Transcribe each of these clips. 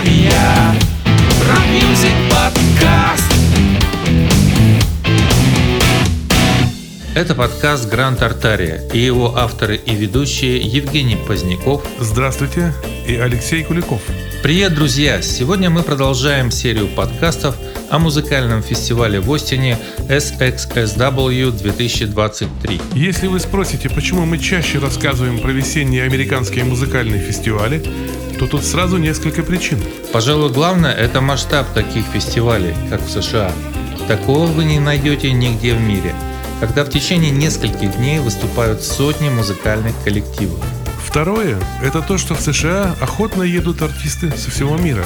Тартария rock music podcast Это подкаст «Гранд Тартария» и его авторы и ведущие Евгений Поздняков. Здравствуйте, и Алексей Куликов. Привет, друзья! Сегодня мы продолжаем серию подкастов о музыкальном фестивале в Остине SXSW 2023. Если вы спросите, почему мы чаще рассказываем про весенние американские музыкальные фестивали, то тут сразу несколько причин. Пожалуй, главное – это масштаб таких фестивалей, как в США. Такого вы не найдете нигде в мире, когда в течение нескольких дней выступают сотни музыкальных коллективов. Второе – это то, что в США охотно едут артисты со всего мира.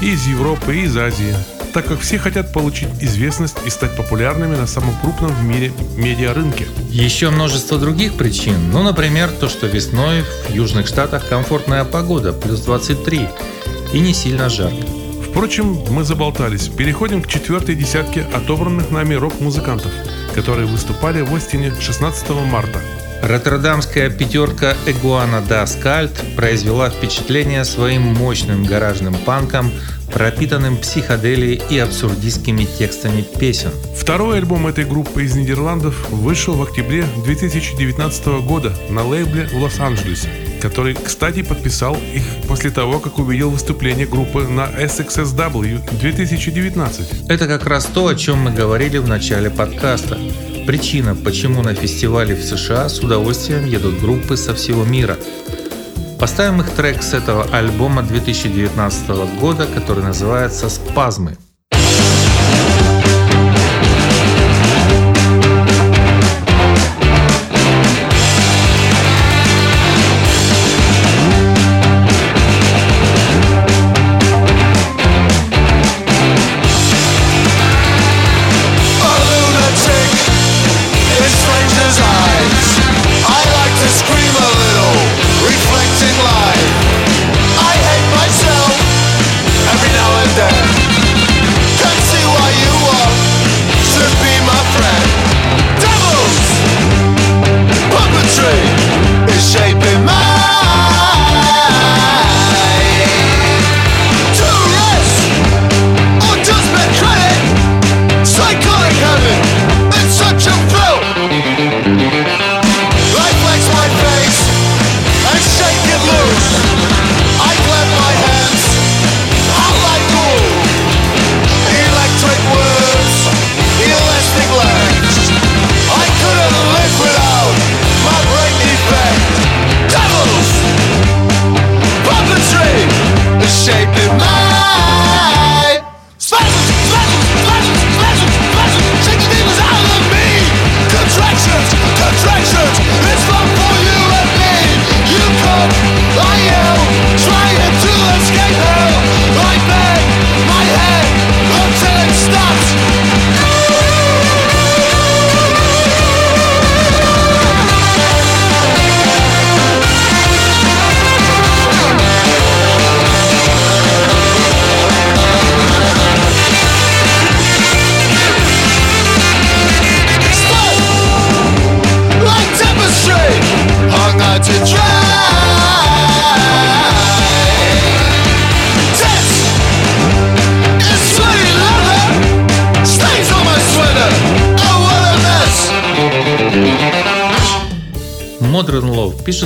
И из Европы, и из Азии. Так как все хотят получить известность и стать популярными на самом крупном в мире медиарынке. Еще множество других причин. Ну, например, то, что весной в Южных Штатах комфортная погода, плюс 23, и не сильно жарко. Впрочем, мы заболтались. Переходим к четвертой десятке отобранных нами рок-музыкантов, которые выступали в Остине 16 марта. Роттердамская пятерка Эгуана да Скальд произвела впечатление своим мощным гаражным панком, пропитанным психоделией и абсурдистскими текстами песен. Второй альбом этой группы из Нидерландов вышел в октябре 2019 года на лейбле в Лос-Анджелесе, который, кстати, подписал их после того, как увидел выступление группы на SXSW 2019. Это как раз то, о чем мы говорили в начале подкаста. Причина, почему на фестивале в США с удовольствием едут группы со всего мира. Поставим их трек с этого альбома 2019 года, который называется «Спазмы».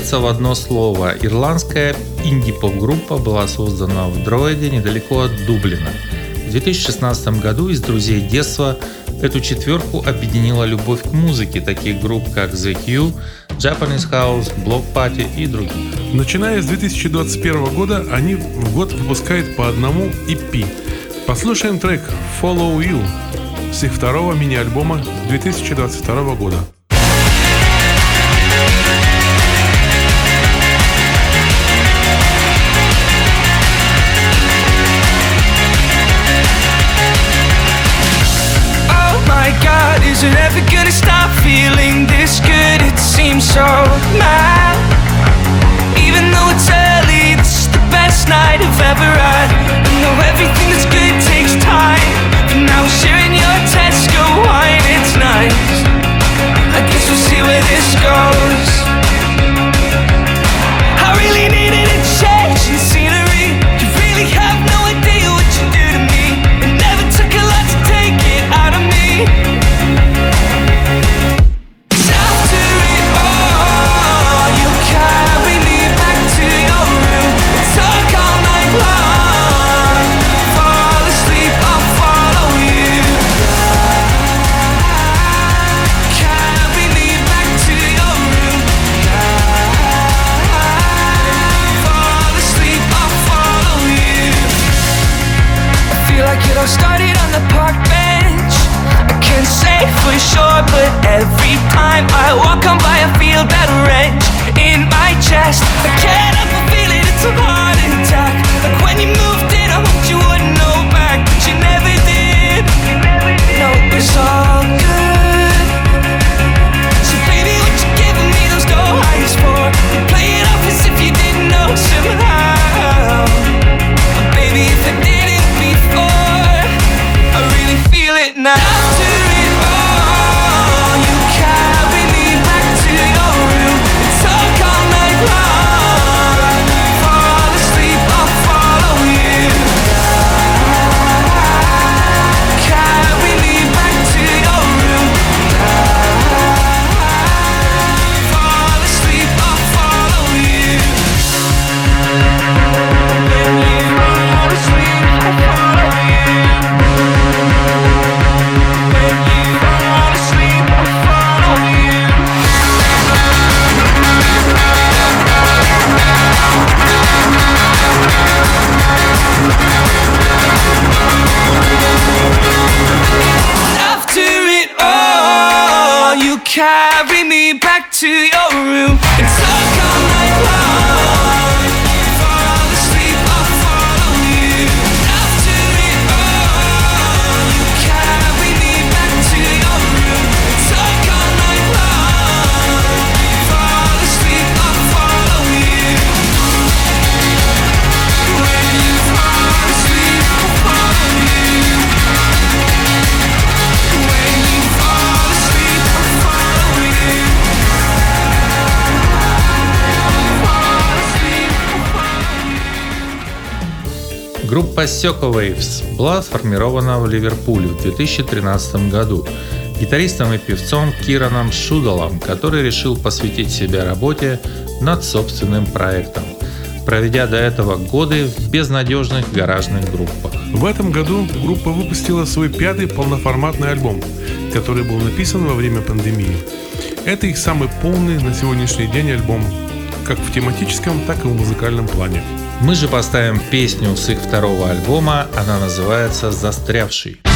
Пишется в одно слово. Ирландская инди-поп-группа была создана в Дроиде недалеко от Дублина. В 2016 году из друзей детства эту четверку объединила любовь к музыке таких групп, как The Q, Japanese House, Block Party и других. Начиная с 2021 года они в год выпускают по одному EP. Послушаем трек Follow You с их второго мини-альбома 2022 года. Is it ever gonna stop feeling this good? It seems so mad. Even though it's early, this is the best night I've ever had. I know everything that's good takes time But now we're sharing your Tesco wine, it's nice. I guess we'll see where this goes. I really needed a change in scenery. You really have no idea what you do to me. It never took a lot to take it out of me. Группа Seco Waves была сформирована в Ливерпуле в 2013 году гитаристом и певцом Кираном Шудалом, который решил посвятить себя работе над собственным проектом проведя до этого годы в безнадежных гаражных группах. В этом году группа выпустила свой пятый полноформатный альбом, который был написан во время пандемии. Это их самый полный на сегодняшний день альбом, как в тематическом, так и в музыкальном плане. Мы же поставим песню с их второго альбома, она называется «Застрявший».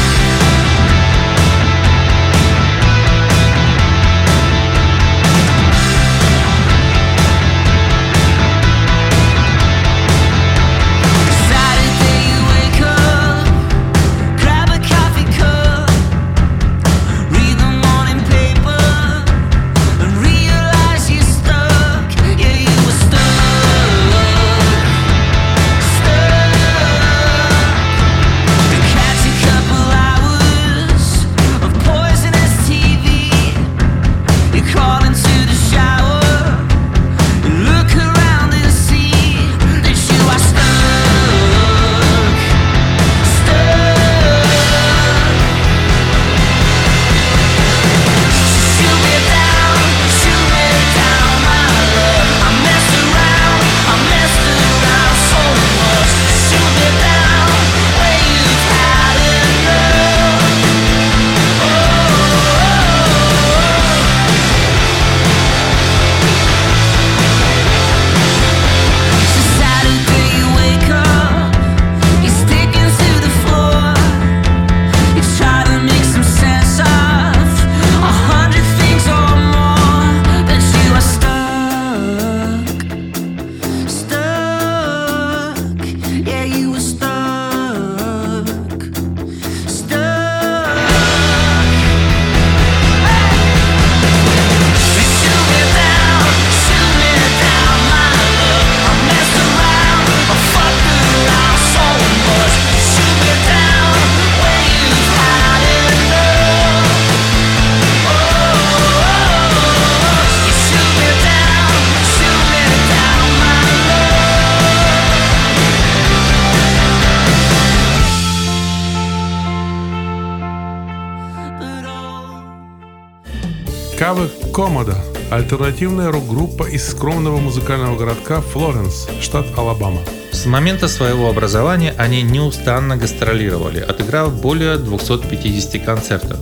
альтернативная рок-группа из скромного музыкального городка Флоренс, штат Алабама. С момента своего образования они неустанно гастролировали, отыграв более 250 концертов,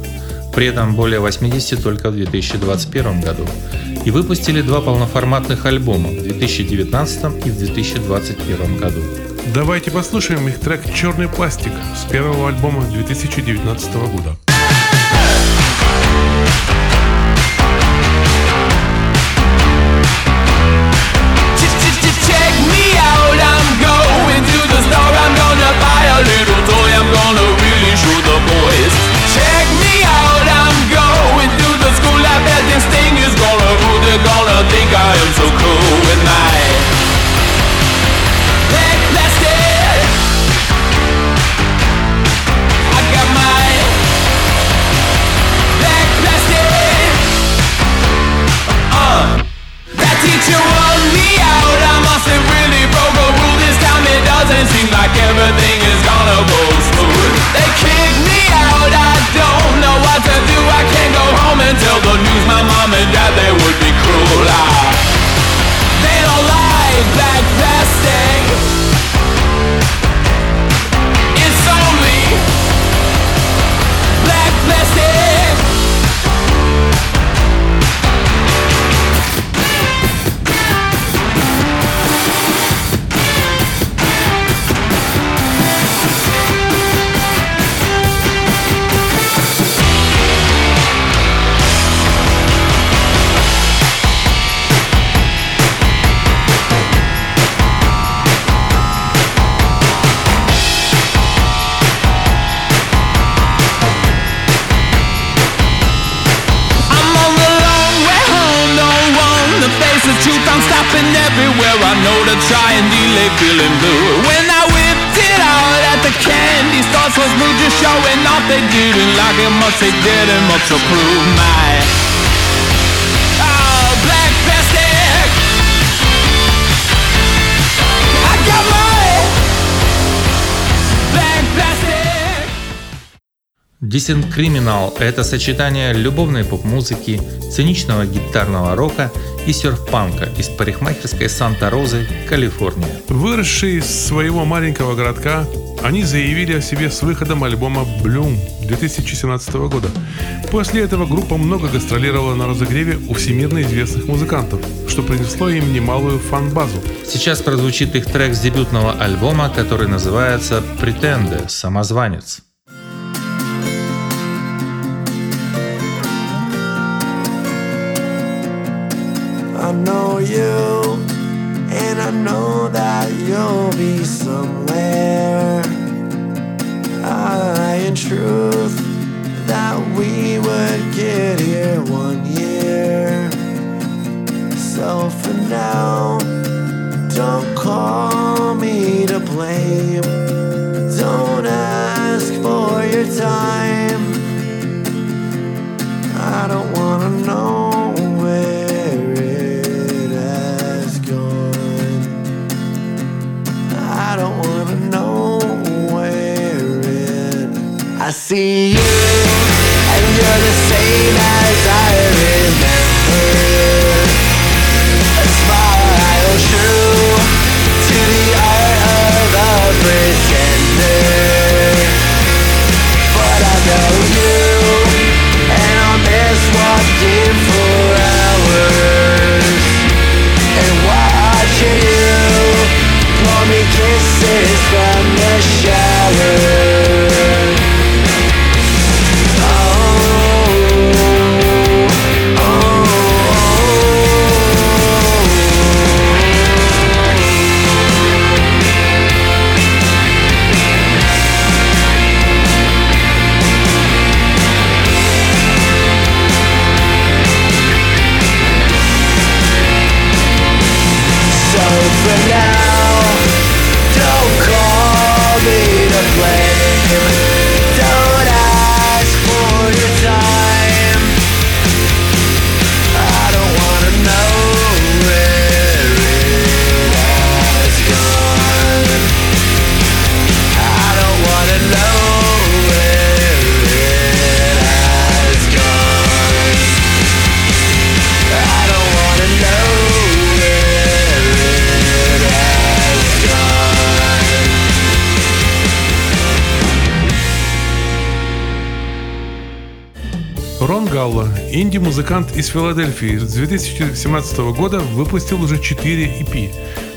при этом более 80 только в 2021 году, и выпустили два полноформатных альбома в 2019 и в 2021 году. Давайте послушаем их трек «Черный пластик» с первого альбома 2019 года. Feeling blue. When I whipped it out at the candy store, so smooth, just showing off. They didn't like it much, they didn't much approve my. Oh, black plastic. I got my black plastic. Decent Criminal – это сочетание любовной поп-музыки, циничного гитарного рока и серф-панка из парикмахерской Санта-Розы, Калифорния. Выросшие из своего маленького городка, они заявили о себе с выходом альбома Bloom 2017 года. После этого группа много гастролировала на разогреве у всемирно известных музыкантов, что принесло им немалую фан-базу. Сейчас прозвучит их трек с дебютного альбома, который называется «Претенде. Самозванец». I know you, and I know that you'll be somewhere. I, in truth, that we would get here one year. So for now, don't call me to blame. Don't ask for your time. I see you, and you're the same as I remember. A smile true to the art of a pretender. But I know you, and I'll miss walking for hours and watching you pour me kisses from the shower. Инди-музыкант из Филадельфии, с 2017 года выпустил уже 4 EP.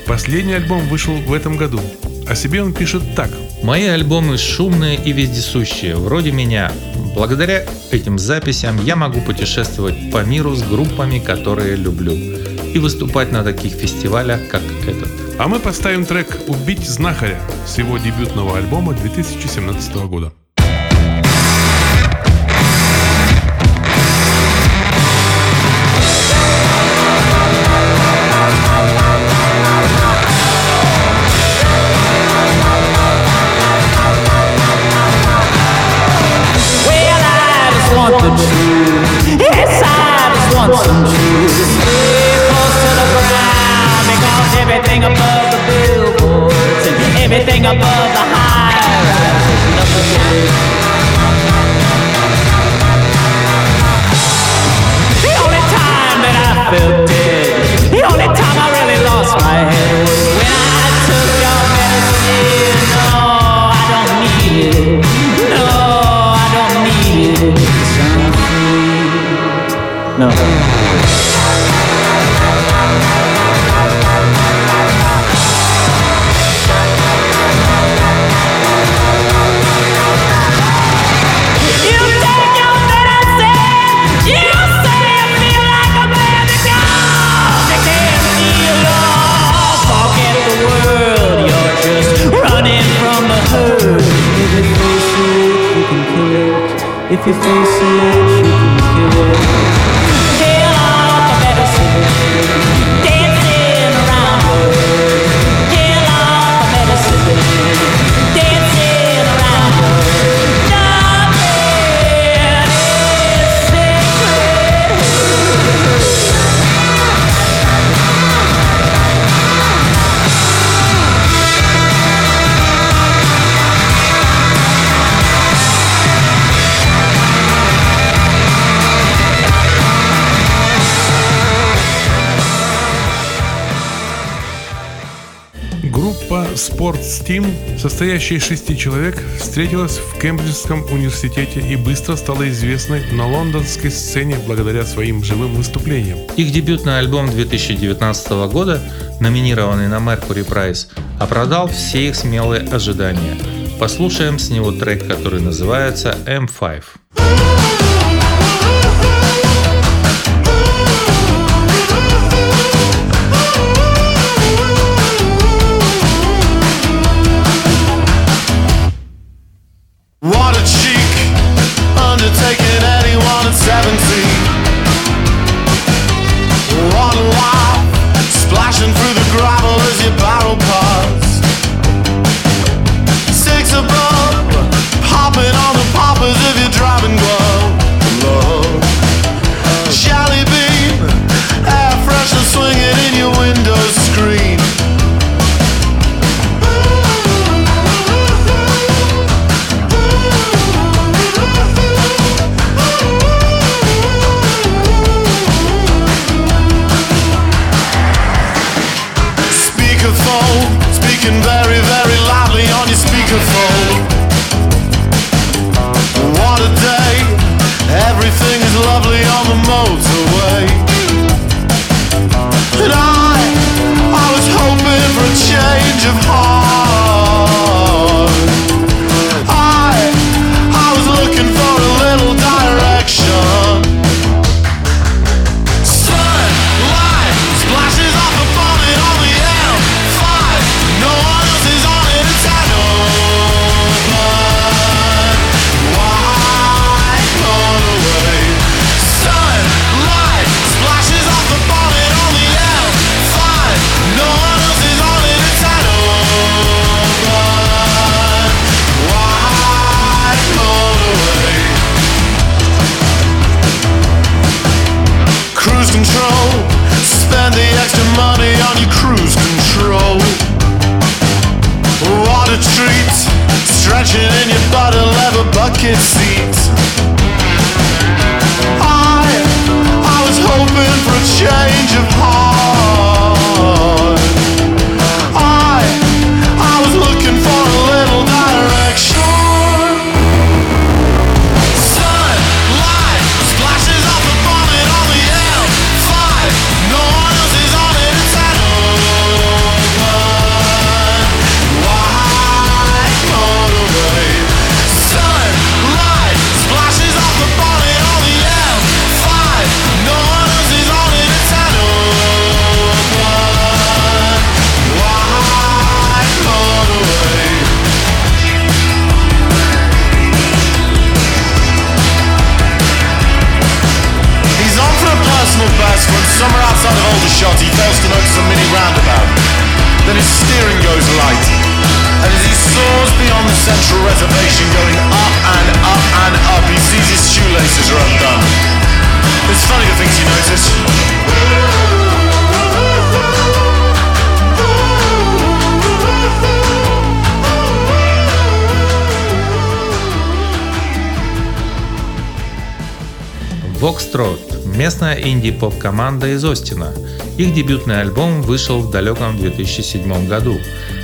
Последний альбом вышел в этом году. О себе он пишет так. Мои альбомы шумные и вездесущие, вроде меня. Благодаря этим записям я могу путешествовать по миру с группами, которые люблю, и выступать на таких фестивалях, как этот. А мы поставим трек «Убить знахаря» с его дебютного альбома 2017 года. que so natural Sports Team, состоящая из шести человек, встретилась в Кембриджском университете и быстро стала известной на лондонской сцене благодаря своим живым выступлениям. Их дебютный альбом 2019 года, номинированный на Mercury Prize, оправдал все их смелые ожидания. Послушаем с него трек, который называется M5. Everything lovely on the motorway. And I, I was hoping for a change of heart. Voxtrot – местная инди-поп-команда из Остина. Их дебютный альбом вышел в далеком 2007 году,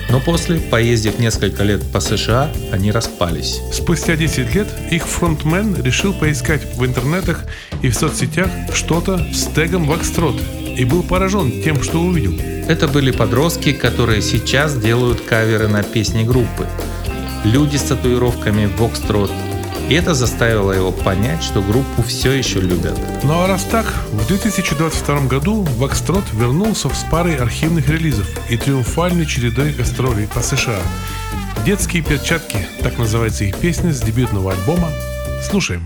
но после, поездив несколько лет по США, они распались. Спустя 10 лет их фронтмен решил поискать в интернетах и в соцсетях что-то с тегом Вокстрот и был поражен тем, что увидел. Это были подростки, которые сейчас делают каверы на песни группы. Люди с татуировками Voxtrot. И это заставило его понять, что группу все еще любят. Ну а раз так, в 2022 году Вокстрот вернулся с парой архивных релизов и триумфальной чередой гастролей по США. «Детские перчатки» – так называется их песня с дебютного альбома. Слушаем.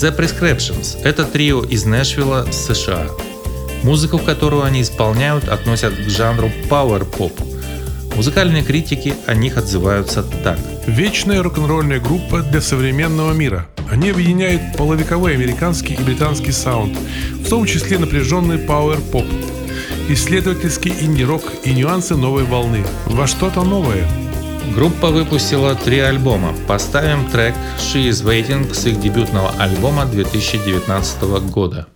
The Prescriptions – это трио из Нэшвилла, США. Музыку, которую они исполняют, относят к жанру пауэр-поп. Музыкальные критики о них отзываются так. Вечная рок-н-ролльная группа для современного мира. Они объединяют половиковой американский и британский саунд, в том числе напряженный пауэр-поп, исследовательский инди-рок и нюансы новой волны. Во что-то новое – Группа выпустила три альбома. Поставим трек «She is Waiting» с их дебютного альбома 2019 года.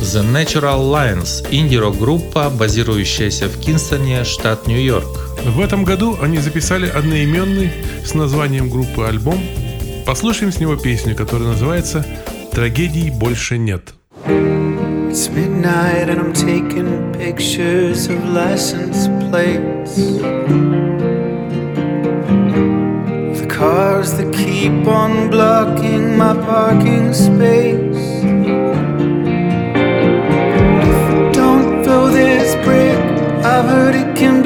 The Natural Lions – инди-рок-группа, базирующаяся в Кинстоне, штат Нью-Йорк. В этом году они записали одноименный с названием группы альбом. Послушаем с него песню, которая называется «Трагедий больше нет». It's midnight and I'm taking pictures of license plates. The cars that keep on blocking my parking space. poverty can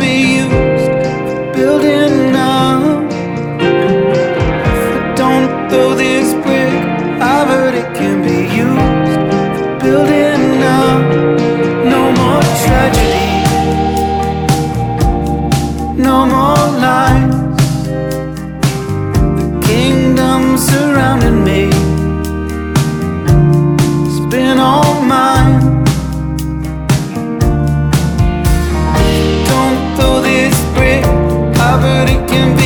can be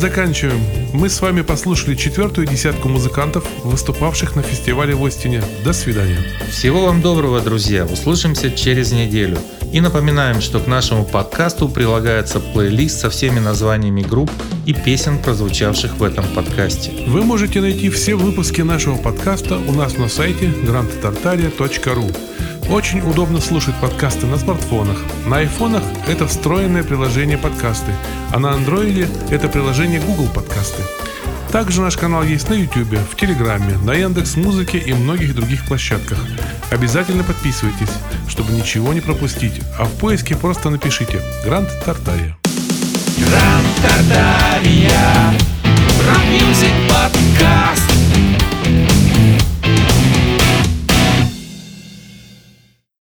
заканчиваем. Мы с вами послушали четвертую десятку музыкантов, выступавших на фестивале в Остине. До свидания. Всего вам доброго, друзья. Услышимся через неделю. И напоминаем, что к нашему подкасту прилагается плейлист со всеми названиями групп и песен, прозвучавших в этом подкасте. Вы можете найти все выпуски нашего подкаста у нас на сайте grandtartaria.ru. Очень удобно слушать подкасты на смартфонах. На айфонах это встроенное приложение подкасты, а на андроиде это приложение Google подкасты. Также наш канал есть на YouTube, в Телеграме, на Яндекс Музыке и многих других площадках. Обязательно подписывайтесь, чтобы ничего не пропустить, а в поиске просто напишите «Гранд Тартария». Гранд Тартария rock music podcast